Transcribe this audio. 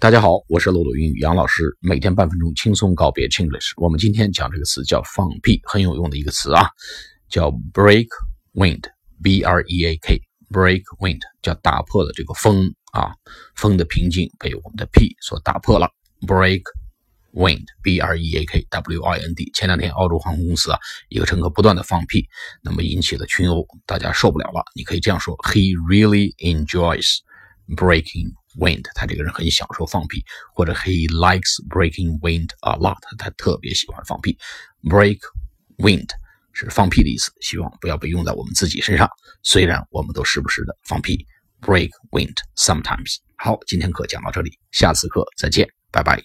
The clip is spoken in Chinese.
大家好，我是漏斗英语杨老师，每天半分钟轻松告别 Chinglish。我们今天讲这个词叫放屁，很有用的一个词啊，叫 break wind，b r e a k，break wind 叫打破了这个风啊，风的平静被我们的屁所打破了。break wind，b r e a k w i n d。前两天澳洲航空公司啊，一个乘客不断的放屁，那么引起了群殴，大家受不了了。你可以这样说：He really enjoys breaking。Wind，他这个人很享受放屁，或者 He likes breaking wind a lot，他特别喜欢放屁。Break wind 是放屁的意思，希望不要被用在我们自己身上。虽然我们都时不时的放屁，break wind sometimes。好，今天课讲到这里，下次课再见，拜拜。